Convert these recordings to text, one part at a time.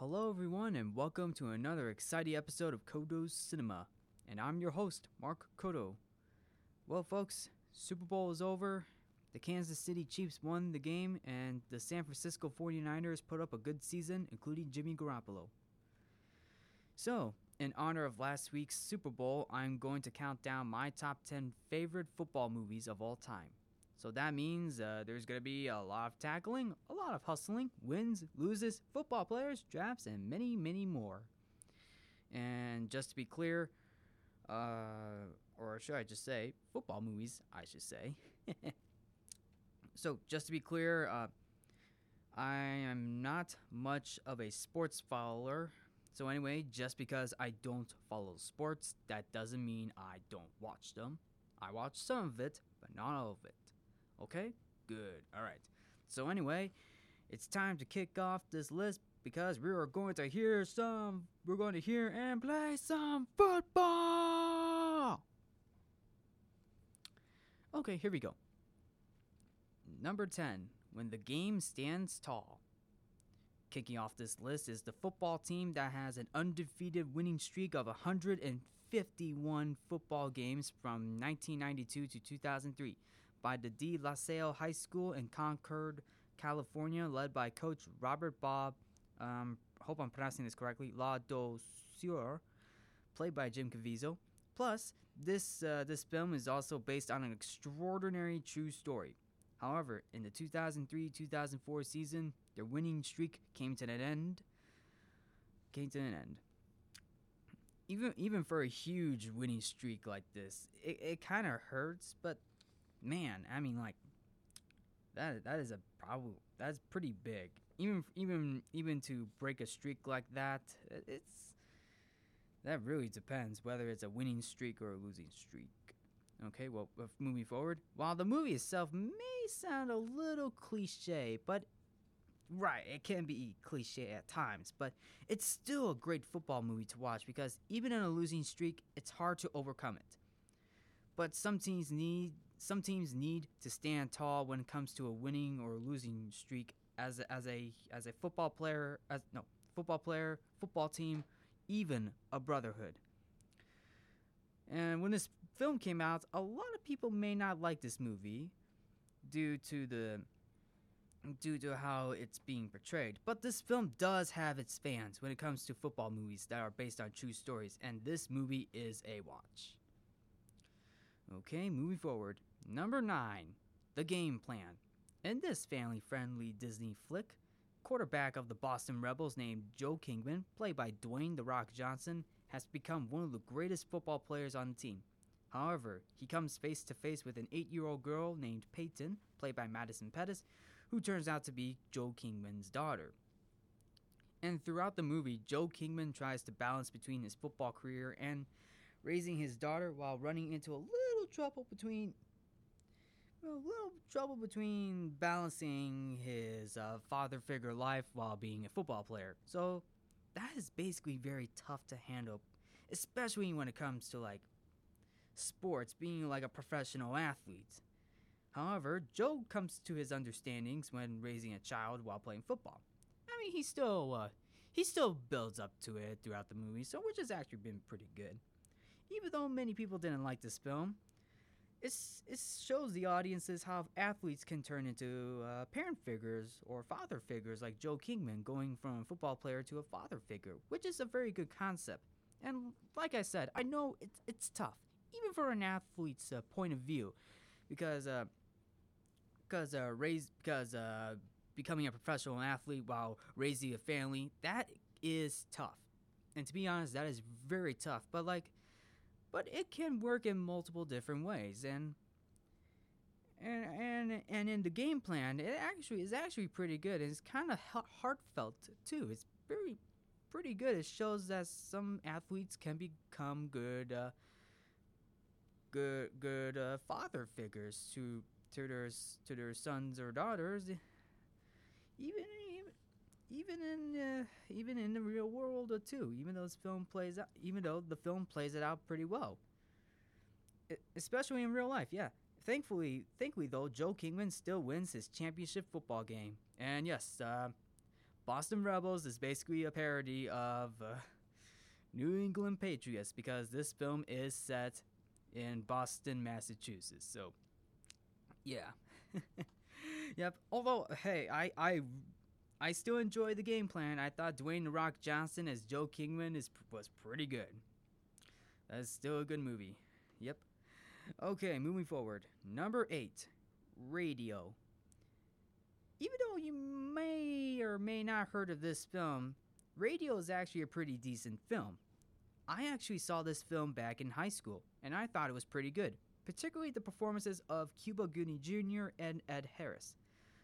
Hello, everyone, and welcome to another exciting episode of Codo's Cinema. And I'm your host, Mark Codo. Well, folks, Super Bowl is over. The Kansas City Chiefs won the game, and the San Francisco 49ers put up a good season, including Jimmy Garoppolo. So, in honor of last week's Super Bowl, I'm going to count down my top 10 favorite football movies of all time. So that means uh, there's going to be a lot of tackling, a lot of hustling, wins, loses, football players, drafts, and many, many more. And just to be clear, uh, or should I just say, football movies, I should say. so, just to be clear, uh, I am not much of a sports follower. So, anyway, just because I don't follow sports, that doesn't mean I don't watch them. I watch some of it, but not all of it. Okay? Good. All right. So, anyway, it's time to kick off this list because we are going to hear some, we're going to hear and play some football. Okay, here we go. Number 10, when the game stands tall. Kicking off this list is the football team that has an undefeated winning streak of 151 football games from 1992 to 2003 by the De La Salle High School in Concord, California, led by Coach Robert Bob. Um, hope I'm pronouncing this correctly. Ladouceur, played by Jim Caviezel. Plus, this uh, this film is also based on an extraordinary true story. However, in the 2003-2004 season, their winning streak came to an end. Came to an end. Even even for a huge winning streak like this, it, it kind of hurts, but man, I mean, like that that is a problem. That's pretty big. Even even even to break a streak like that, it's that really depends whether it's a winning streak or a losing streak. Okay, well, uh, moving forward, while the movie itself may sound a little cliche, but right, it can be cliche at times, but it's still a great football movie to watch because even in a losing streak, it's hard to overcome it. But some teams need some teams need to stand tall when it comes to a winning or losing streak as a, as a as a football player as no football player football team even a brotherhood. And when this film came out a lot of people may not like this movie due to the due to how it's being portrayed. But this film does have its fans when it comes to football movies that are based on true stories and this movie is a watch. Okay moving forward Number 9. The Game Plan. In this family friendly Disney flick, quarterback of the Boston Rebels named Joe Kingman, played by Dwayne The Rock Johnson, has become one of the greatest football players on the team. However, he comes face to face with an eight year old girl named Peyton, played by Madison Pettis, who turns out to be Joe Kingman's daughter. And throughout the movie, Joe Kingman tries to balance between his football career and raising his daughter while running into a little trouble between a little trouble between balancing his uh, father figure life while being a football player. So that is basically very tough to handle, especially when it comes to like sports, being like a professional athlete. However, Joe comes to his understandings when raising a child while playing football. I mean, he still uh, he still builds up to it throughout the movie, so which has actually been pretty good. Even though many people didn't like this film, it's, it shows the audiences how athletes can turn into uh, parent figures or father figures like Joe Kingman going from a football player to a father figure, which is a very good concept. And like I said, I know it's, it's tough, even for an athlete's uh, point of view, because uh, because uh, raise because uh, becoming a professional athlete while raising a family that is tough. And to be honest, that is very tough. But like but it can work in multiple different ways and and and and in the game plan it actually is actually pretty good it's kind of heartfelt too. It's very pretty good. It shows that some athletes can become good uh, good good uh, father figures to to their to their sons or daughters even even in uh, even in the real world uh, too. Even though this film plays out, even though the film plays it out pretty well, it, especially in real life. Yeah. Thankfully, thankfully though, Joe Kingman still wins his championship football game. And yes, uh, Boston Rebels is basically a parody of uh, New England Patriots because this film is set in Boston, Massachusetts. So, yeah. yep. Although, hey, I, I, I still enjoy the game plan. I thought Dwayne the Rock Johnson as Joe Kingman is was pretty good. That's still a good movie. Yep. Okay, moving forward. Number eight, Radio. Even though you may or may not heard of this film, Radio is actually a pretty decent film. I actually saw this film back in high school, and I thought it was pretty good, particularly the performances of Cuba Gooding Jr. and Ed Harris.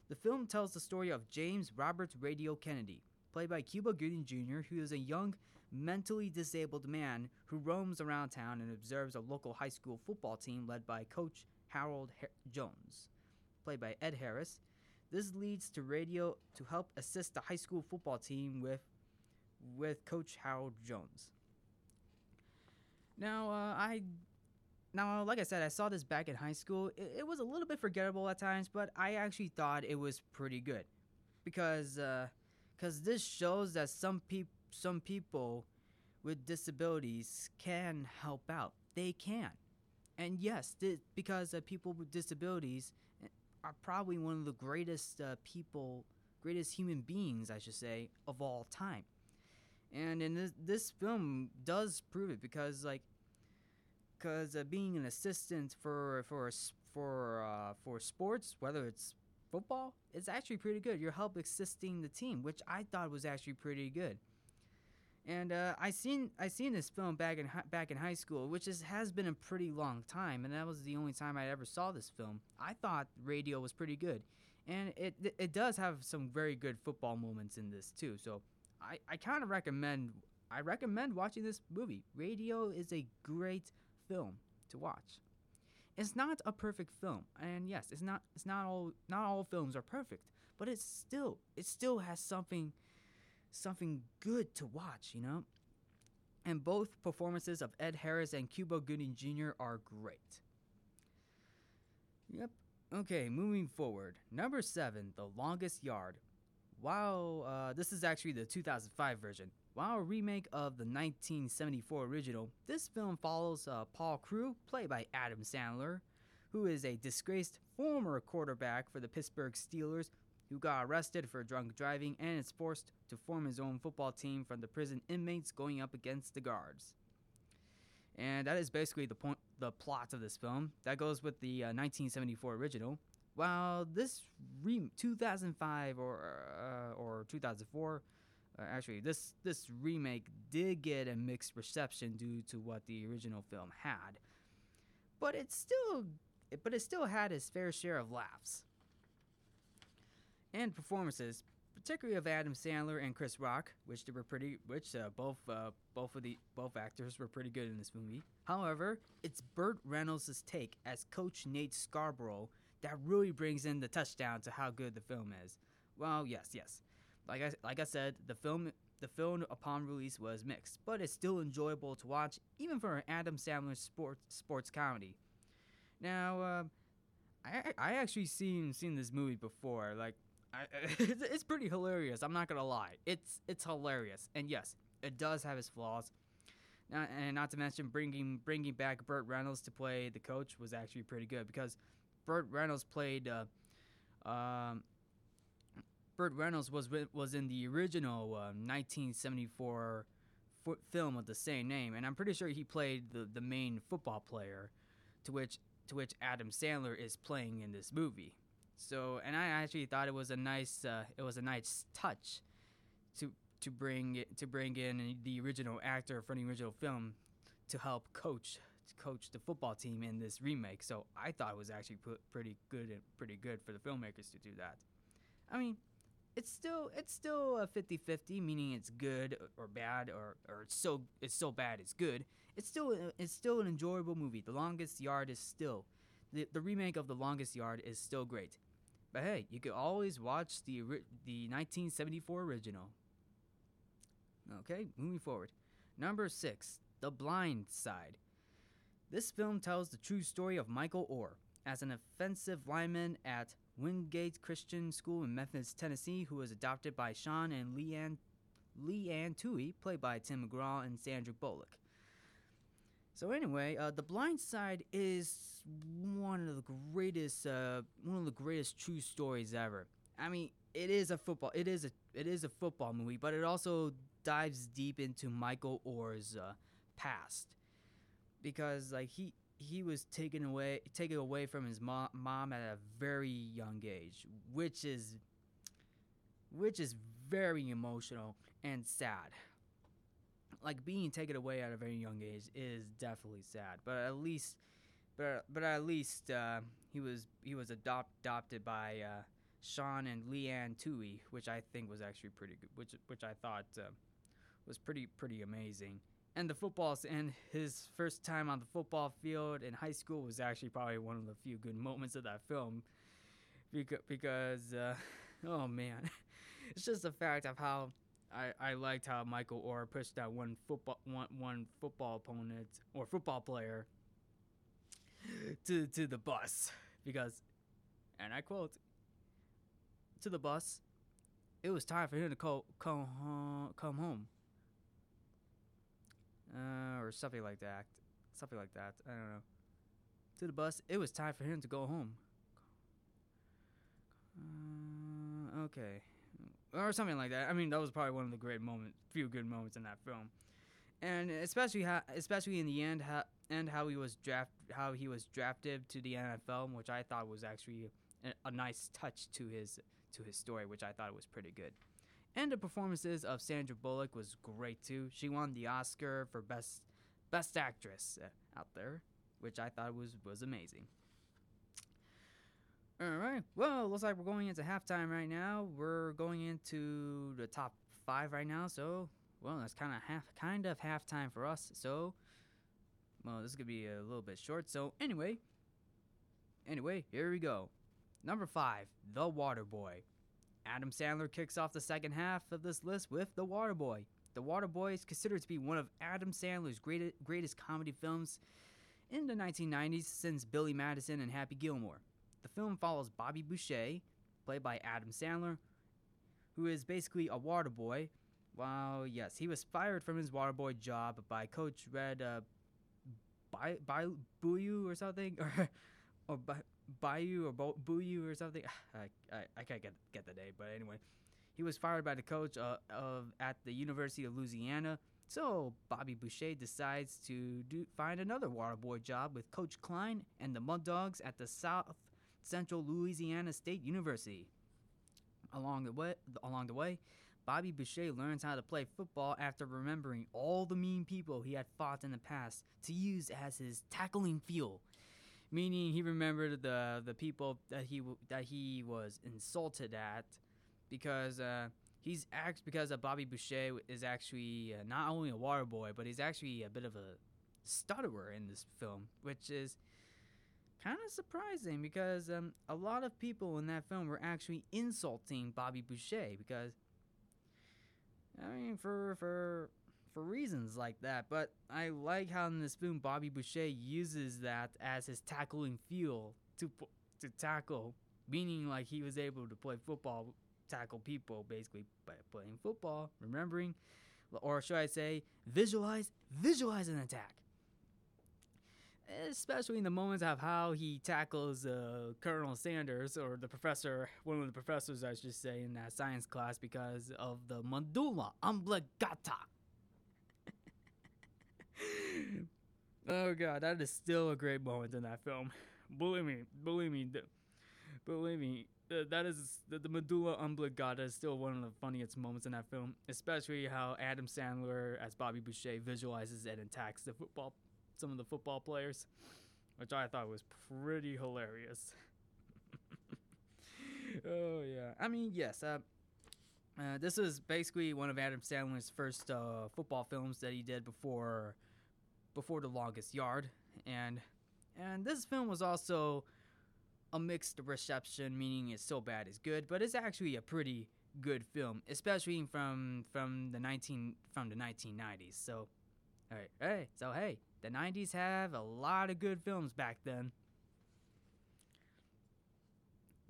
The film tells the story of James Robert Radio Kennedy, played by Cuba Gooding Jr., who is a young, mentally disabled man who roams around town and observes a local high school football team led by coach Harold Her- Jones, played by Ed Harris. This leads to Radio to help assist the high school football team with with coach Harold Jones. Now, uh, I now, like I said, I saw this back in high school. It, it, was a little bit forgettable at times, but I actually thought it was pretty good because because uh, this shows that some people some people with disabilities can help out. They can, and yes, th- because uh, people with disabilities eh, are probably one of the greatest uh, people, greatest human beings, I should say, of all time and in this this film does prove it because like because uh, being an assistant for for for uh, for sports whether it's football it's actually pretty good you're help assisting the team which i thought was actually pretty good and uh, I seen I seen this film back in back in high school, which is, has been a pretty long time, and that was the only time I ever saw this film. I thought Radio was pretty good, and it it does have some very good football moments in this too. So I, I kind of recommend I recommend watching this movie. Radio is a great film to watch. It's not a perfect film, and yes, it's not it's not all not all films are perfect, but it's still it still has something something good to watch, you know? And both performances of Ed Harris and Cuba Gooding Jr. are great. Yep. Okay, moving forward. Number 7, The Longest Yard, Wow, uh, this is actually the 2005 version, while a remake of the 1974 original, this film follows uh, Paul Crewe, played by Adam Sandler, who is a disgraced former quarterback for the Pittsburgh Steelers who got arrested for drunk driving and is forced to form his own football team from the prison inmates going up against the guards. And that is basically the point, the plot of this film. That goes with the uh, 1974 original, while this re- 2005 or uh, or 2004, uh, actually this this remake did get a mixed reception due to what the original film had, but it still but it still had its fair share of laughs and performances, particularly of Adam Sandler and Chris Rock, which were pretty, which uh, both uh, both of the both actors were pretty good in this movie. However, it's Burt Reynolds' take as Coach Nate Scarborough that really brings in the touchdown to how good the film is. Well, yes, yes. Like I like I said, the film the film upon release was mixed, but it's still enjoyable to watch, even for an Adam Sandler sports sports comedy. Now, uh, I I actually seen seen this movie before. Like, I, it's pretty hilarious. I'm not gonna lie. It's it's hilarious, and yes, it does have its flaws. Now, and not to mention bringing bringing back Burt Reynolds to play the coach was actually pretty good because Burt Reynolds played. Uh, um, Burt Reynolds was was in the original uh, 1974 fo- film of the same name, and I'm pretty sure he played the, the main football player, to which to which Adam Sandler is playing in this movie. So, and I actually thought it was a nice uh, it was a nice touch to to bring it, to bring in the original actor from the original film to help coach coach the football team in this remake. So I thought it was actually pretty good and pretty good for the filmmakers to do that. I mean, it's still it's still a 50-50, meaning it's good or bad or, or it's so it's so bad it's good. It's still it's still an enjoyable movie. The Longest Yard is still the, the remake of The Longest Yard is still great. But hey, you can always watch the the 1974 original. Okay, moving forward. Number 6, The Blind Side. This film tells the true story of Michael Oher as an offensive lineman at Wingate Christian School in Memphis, Tennessee, who was adopted by Sean and Leigh Anne Leanne Tuohy, played by Tim McGraw and Sandra Bullock. So anyway, uh, The Blind Side is one of the greatest, uh, one of the greatest true stories ever. I mean, it is a football, it is a, it is a football movie, but it also dives deep into Michael Oher's uh, past because like he he was taken away taken away from his mom, mom at a very young age, which is which is very emotional and sad. Like being taken away at a very young age is definitely sad, but at least but but at least uh, he was he was adopt, adopted by uh, Sean and Leanne Tuohy, which I think was actually pretty good, which which I thought uh, was pretty pretty amazing and the footballs and his first time on the football field in high school was actually probably one of the few good moments of that film. Because because uh, oh man. It's just the fact of how I, I liked how Michael Oher pushed that one football one, one football opponent or football player to to the bus. Because and I quote to the bus it was time for him to co- come home, come home uh, or something like that. Something like that. I don't know. To the bus. It was time for him to go home. Uh, okay, or something like that. I mean, that was probably one of the great moments, few good moments in that film, and especially how, especially in the end, how, and how he was draft, how he was drafted to the NFL, which I thought was actually a, a nice touch to his to his story, which I thought was pretty good. And the performances of Sandra Bullock was great too. She won the Oscar for best best actress uh, out there, which I thought was was amazing. All right. Well, looks like we're going into halftime right now. We're going into the top five right now. So, well, that's kind of half, kind of halftime for us. So, well, this could be a little bit short. So, anyway, anyway, here we go. Number five, The Water Boy. Adam Sandler kicks off the second half of this list with The Waterboy. The Waterboy is considered to be one of Adam Sandler's greatest, comedy films in the 1990s since Billy Madison and Happy Gilmore. The film follows Bobby Boucher, played by Adam Sandler, who is basically a water boy. While, yes, he was fired from his water boy job by Coach Red uh, By, By, Buyu or something, or, or by, Bayou or Bo- Buyu or something. I, I, I can't get get the name, but anyway, he was fired by the coach uh, of at the University of Louisiana. So Bobby Boucher decides to do find another water boy job with Coach Klein and the Mud Dogs at the South Central Louisiana State University. Along the way, along the way, Bobby Boucher learns how to play football after remembering all the mean people he had fought in the past to use as his tackling fuel meaning he remembered the the people that he that he was insulted at because uh, he's act because uh, Bobby Boucher is actually uh, not only a water boy but he's actually a bit of a stutterer in this film, which is kind of surprising because um, a lot of people in that film were actually insulting Bobby Boucher because I mean for for for reasons like that. But I like how in this film Bobby Boucher uses that as his tackling fuel to to tackle, meaning like he was able to play football, tackle people basically by playing football, remembering, or should I say, visualize visualize an attack. Especially in the moments of how he tackles uh, Colonel Sanders or the professor, one of the professors, I should say, in that science class because of the medulla oblongata oh god, that is still a great moment in that film. Believe me, believe me, believe me. that is the, the medulla oblongata is still one of the funniest moments in that film, especially how Adam Sandler as Bobby Boucher visualizes and attacks the football, some of the football players, which I thought was pretty hilarious. oh yeah, I mean yes, uh, uh, this is basically one of Adam Sandler's first uh, football films that he did before before The Longest Yard, and and this film was also a mixed reception, meaning it's so bad it's good, but it's actually a pretty good film, especially from from the 19 from the 1990s. So, all right, hey, so hey, the 90s have a lot of good films back then.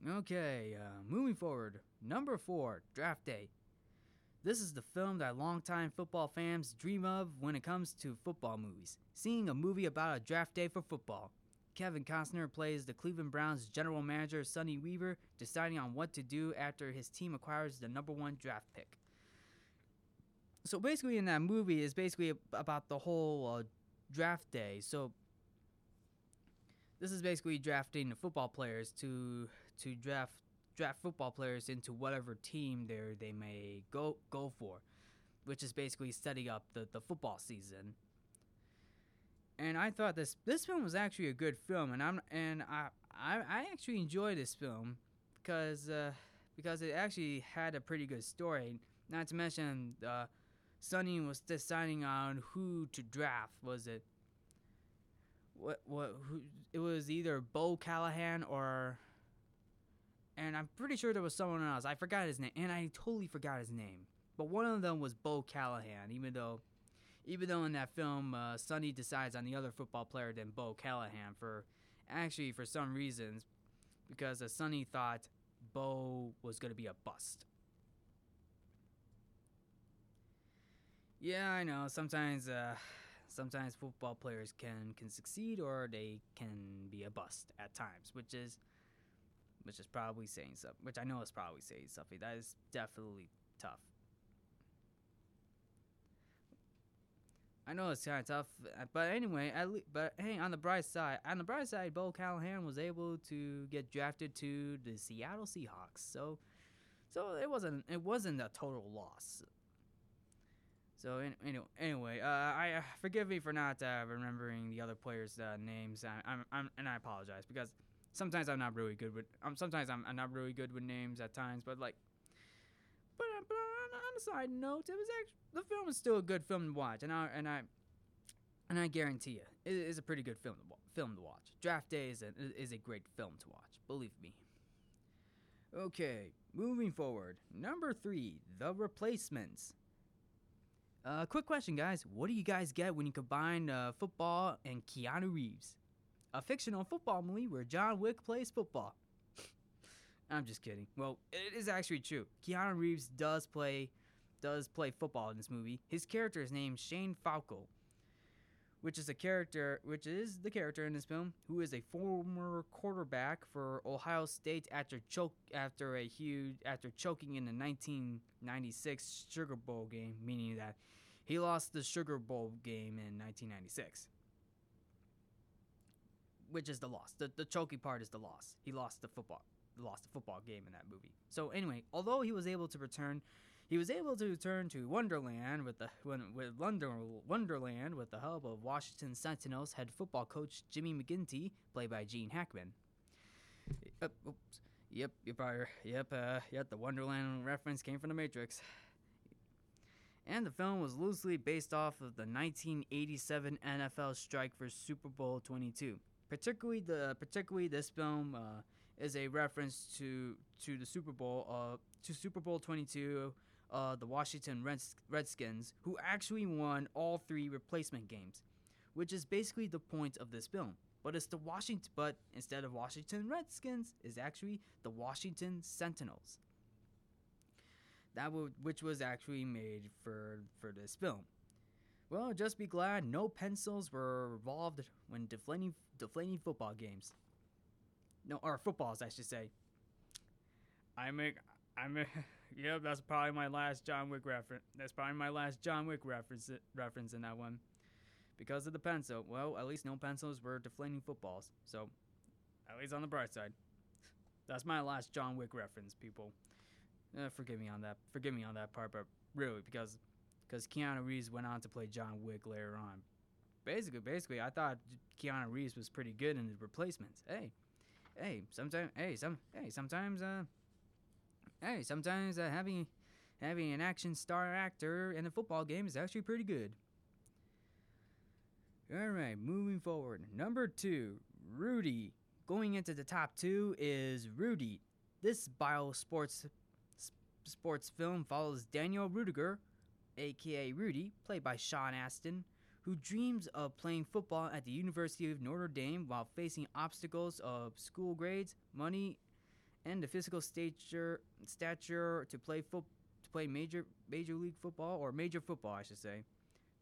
Okay, uh, moving forward. Number four, Draft Day. This is the film that longtime football fans dream of when it comes to football movies. Seeing a movie about a draft day for football. Kevin Costner plays the Cleveland Browns general manager Sonny Weaver, deciding on what to do after his team acquires the number one draft pick. So basically, in that movie, is basically about the whole uh, draft day. So this is basically drafting the football players to to draft draft football players into whatever team they they may go go for, which is basically setting up the, the football season. And I thought this this film was actually a good film, and I'm and I I, I actually enjoyed this film because uh, because it actually had a pretty good story. Not to mention, uh, Sonny was deciding on who to draft. Was it what what who? It was either Bo Callahan or and I'm pretty sure there was someone else. I forgot his name, and I totally forgot his name. But one of them was Bo Callahan, even though, even though in that film, uh, Sonny decides on the other football player than Bo Callahan for, actually for some reasons, because uh, Sonny thought Bo was gonna be a bust. Yeah, I know. Sometimes, uh, sometimes football players can can succeed or they can be a bust at times, which is which is probably saying something. Which I know is probably saying something. That is definitely tough. I know it's kind of tough, uh, but anyway, at le- but hey, on the bright side, on the bright side, Bo Callahan was able to get drafted to the Seattle Seahawks. So, so it wasn't it wasn't a total loss. So anyway, anyway, uh, I uh, forgive me for not uh, remembering the other players' uh, names. I, I'm, and I apologize because sometimes I'm not really good with. Um, sometimes I'm, I'm not really good with names at times, but like, but, uh, but on, on a side note, it was actually the film is still a good film to watch, and I and I and I guarantee you, it is a pretty good film to wa- film to watch. Draft Day is a is a great film to watch, believe me. Okay, moving forward, number three, The Replacements. Uh, quick question, guys. What do you guys get when you combine uh, football and Keanu Reeves? A fictional football movie where John Wick plays football. I'm just kidding. Well, it is actually true. Keanu Reeves does play does play football in this movie. His character is named Shane Falco, which is a character which is the character in this film who is a former quarterback for Ohio State after choke after a huge after choking in the 1996 Sugar Bowl game, meaning that he lost the Sugar Bowl game in 1996 which is the loss. The the choking part is the loss. He lost the football lost the football game in that movie. So anyway, although he was able to return, he was able to return to Wonderland with the with Wonder, Wonderland with the help of Washington Sentinels head football coach Jimmy McGinty, played by Gene Hackman. Yep, oops, yep, yep, yep, uh, yep. The Wonderland reference came from the Matrix. And the film was loosely based off of the 1987 NFL strike for Super Bowl 22 particularly the particularly this film uh, is a reference to to the Super Bowl uh, to Super Bowl 22 uh, the Washington Reds- Redskins who actually won all three replacement games which is basically the point of this film. But it's the Washington but instead of Washington Redskins is actually the Washington Sentinels. That w- which was actually made for for this film. Well, just be glad no pencils were involved when deflating deflating football games. No, or footballs, I should say. I make, I make, yeah, that's probably my last John Wick reference. That's probably my last John Wick reference reference in that one, because of the pencil. Well, at least no pencils were deflating footballs. So, at least on the bright side, that's my last John Wick reference, people. Uh, forgive me on that. Forgive me on that part, but really, because because Keanu Reeves went on to play John Wick later on. Basically, basically, I thought Keanu Reeves was pretty good in the replacements. Hey, hey, sometimes, hey, some, hey, sometimes, uh, hey, sometimes uh, having having an action star actor in a football game is actually pretty good. All right, moving forward. Number two, Rudy. Going into the top two is Rudy. This bio sports sports film follows Daniel Ruettiger, aka Rudy, played by Sean Astin, who dreams of playing football at the University of Notre Dame while facing obstacles of school grades, money, and the physical stature stature to play foot to play major major league football or major football, I should say.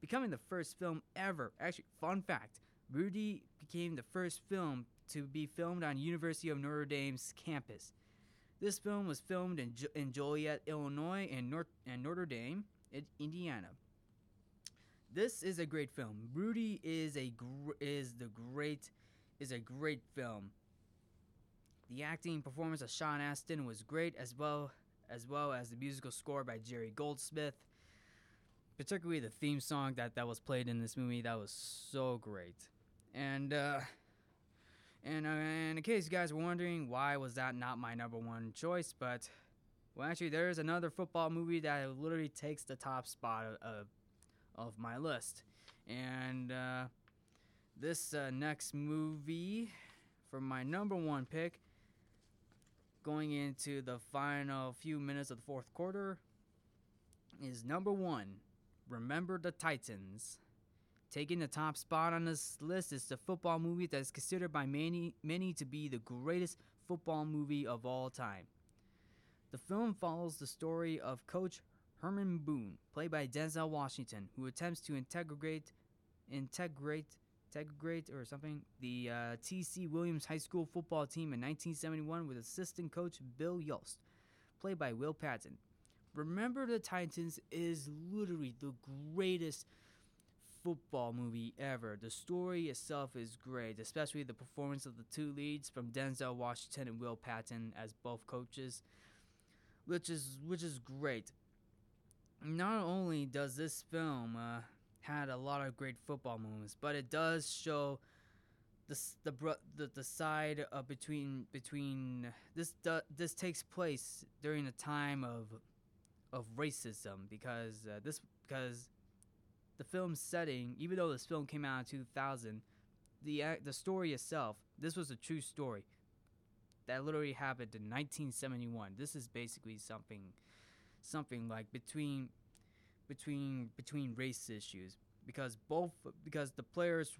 Becoming the first film ever. Actually, fun fact: Rudy became the first film to be filmed on University of Notre Dame's campus. This film was filmed in, jo- in Joliet, Illinois, and, Nor- and Notre Dame, in Indiana. This is a great film. Rudy is a gr- is the great is a great film. The acting performance of Sean Astin was great, as well as well as the musical score by Jerry Goldsmith. Particularly the theme song that, that was played in this movie, that was so great. And uh, and, uh, in case you guys were wondering why was that not my number one choice, but well, actually, there's another football movie that literally takes the top spot of of, of my list, and uh, this uh, next movie for my number one pick, going into the final few minutes of the fourth quarter, is number one. Remember the Titans. Taking the top spot on this list is the football movie that is considered by many many to be the greatest football movie of all time. The film follows the story of coach Herman Boone, played by Denzel Washington, who attempts to integrate integrate integrate or something the uh, TC Williams High School football team in 1971 with assistant coach Bill Yoast, played by Will Patton. Remember the Titans is literally the greatest football movie ever. The story itself is great, especially the performance of the two leads from Denzel Washington and Will Patton as both coaches, which is which is great. Not only does this film uh, had a lot of great football moments, but it does show the the the, the side between between this this takes place during a time of of racism because uh, this because the film's setting, even though this film came out in 2000, the the story itself, this was a true story that literally happened in 1971. This is basically something something like between between between race issues. Because both because the players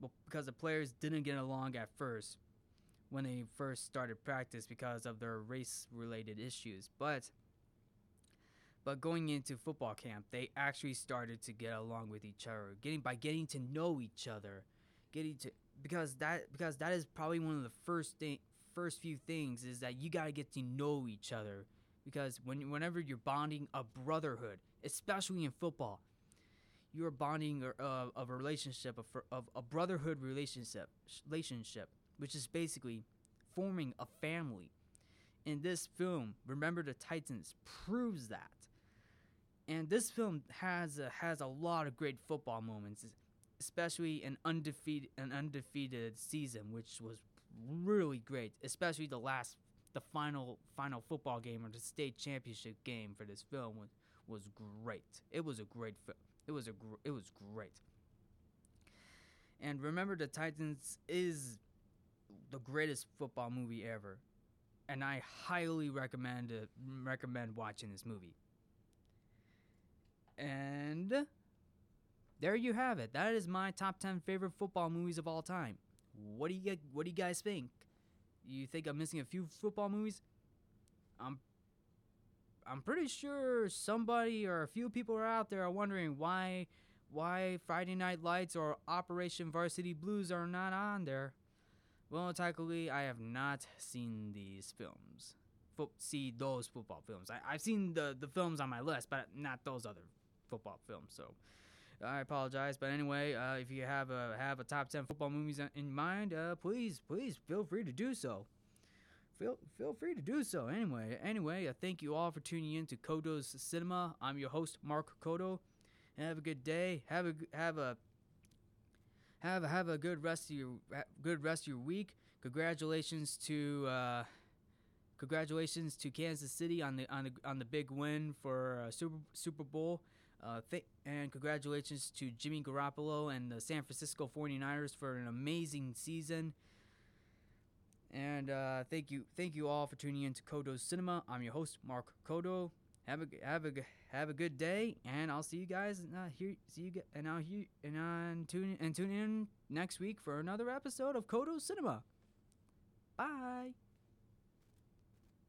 well, because the players didn't get along at first when they first started practice because of their race related issues. But but going into football camp they actually started to get along with each other. Getting by getting to know each other getting to because that because that is probably one of the first thing first few things is that you got to get to know each other because when whenever you're bonding a brotherhood especially in football you're bonding a, of a relationship of, of a brotherhood relationship relationship which is basically forming a family. In this film remember the titans proves that. And this film has a, has a lot of great football moments especially an undefeated an undefeated season which was really great especially the last the final final football game or the state championship game for this film was was great it was a great film it was a gr- it was great and remember the titans is the greatest football movie ever and i highly recommend it, recommend watching this movie and there you have it. That is my top 10 favorite football movies of all time. What do you get, what do you guys think? You think I'm missing a few football movies? I'm I'm pretty sure somebody or a few people are out there are wondering why why Friday Night Lights or Operation Varsity Blues are not on there. Well, technically, I have not seen these films. Fo- see those football films. I, I've seen the, the films on my list, but not those other football films. So I apologize, but anyway, uh, if you have a have a top ten football movies in mind, uh, please please feel free to do so. Feel feel free to do so. Anyway, anyway, uh, thank you all for tuning in to Codo's Cinema. I'm your host Mark Codo. Have a good day. Have a have a have a, have a good rest of your good rest of your week. Congratulations to uh, congratulations to Kansas City on the on the on the big win for uh, Super Super Bowl. Uh, th- and congratulations to Jimmy Garoppolo and the San Francisco 49ers for an amazing season. And uh, thank you, thank you all for tuning in to Codo's Cinema. I'm your host, Mark Codo. Have a have a have a good day, and I'll see you guys. Uh, here, see you, and I'll hear and uh, tune and tune in next week for another episode of Codo's Cinema. Bye.